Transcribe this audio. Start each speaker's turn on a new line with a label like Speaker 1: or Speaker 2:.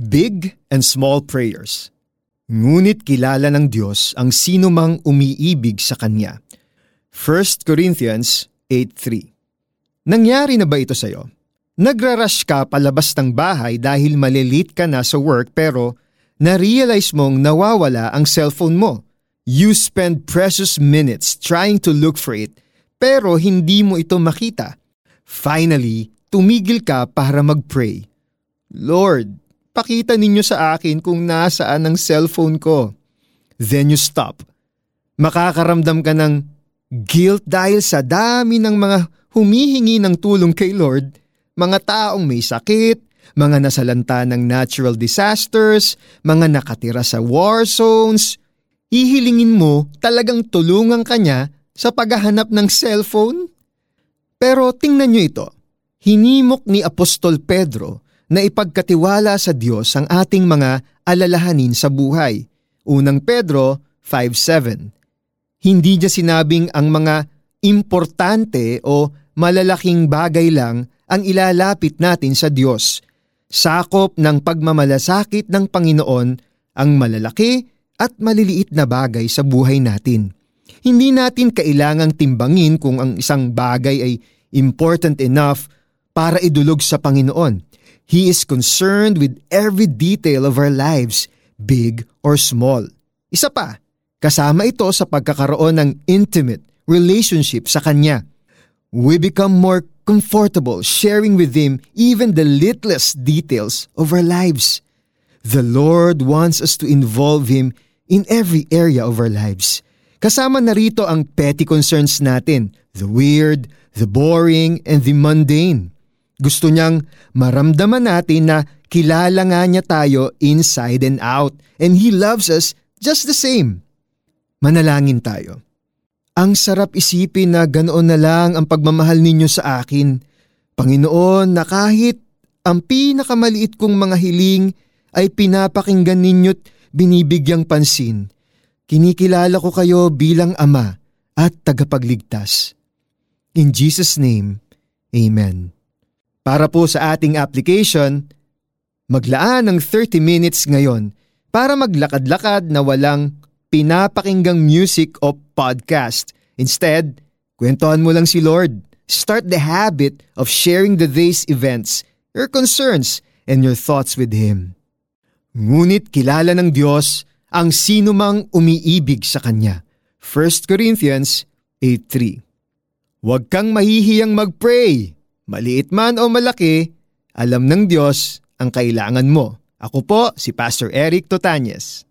Speaker 1: Big and Small Prayers Ngunit kilala ng Diyos ang sino mang umiibig sa Kanya. 1 Corinthians 8.3 Nangyari na ba ito sa'yo? Nagrarush ka palabas ng bahay dahil malilit ka na sa work pero na-realize mong nawawala ang cellphone mo. You spend precious minutes trying to look for it pero hindi mo ito makita. Finally, tumigil ka para mag-pray. Lord, pakita ninyo sa akin kung nasaan ang cellphone ko. Then you stop. Makakaramdam ka ng guilt dahil sa dami ng mga humihingi ng tulong kay Lord, mga taong may sakit, mga nasalanta ng natural disasters, mga nakatira sa war zones. Ihilingin mo talagang tulungan kanya sa paghahanap ng cellphone? Pero tingnan nyo ito, hinimok ni Apostol Pedro na ipagkatiwala sa Diyos ang ating mga alalahanin sa buhay. Unang Pedro 5.7 Hindi niya sinabing ang mga importante o malalaking bagay lang ang ilalapit natin sa Diyos. Sakop ng pagmamalasakit ng Panginoon ang malalaki at maliliit na bagay sa buhay natin. Hindi natin kailangang timbangin kung ang isang bagay ay important enough para idulog sa Panginoon. He is concerned with every detail of our lives, big or small. Isa pa, kasama ito sa pagkakaroon ng intimate relationship sa Kanya. We become more comfortable sharing with Him even the littlest details of our lives. The Lord wants us to involve Him in every area of our lives. Kasama na rito ang petty concerns natin, the weird, the boring, and the mundane. Gusto niyang maramdaman natin na kilala nga niya tayo inside and out and He loves us just the same. Manalangin tayo. Ang sarap isipin na ganoon na lang ang pagmamahal ninyo sa akin. Panginoon na kahit ang pinakamaliit kong mga hiling ay pinapakinggan ninyo't binibigyang pansin. Kinikilala ko kayo bilang Ama at tagapagligtas. In Jesus' name, Amen. Para po sa ating application, maglaan ng 30 minutes ngayon para maglakad-lakad na walang pinapakinggang music o podcast. Instead, kwentuhan mo lang si Lord. Start the habit of sharing the day's events, your concerns, and your thoughts with Him. Ngunit kilala ng Diyos ang sino mang umiibig sa Kanya. 1 Corinthians 8.3 Huwag kang mahihiyang mag-pray Maliit man o malaki, alam ng Diyos ang kailangan mo. Ako po si Pastor Eric Totanyes.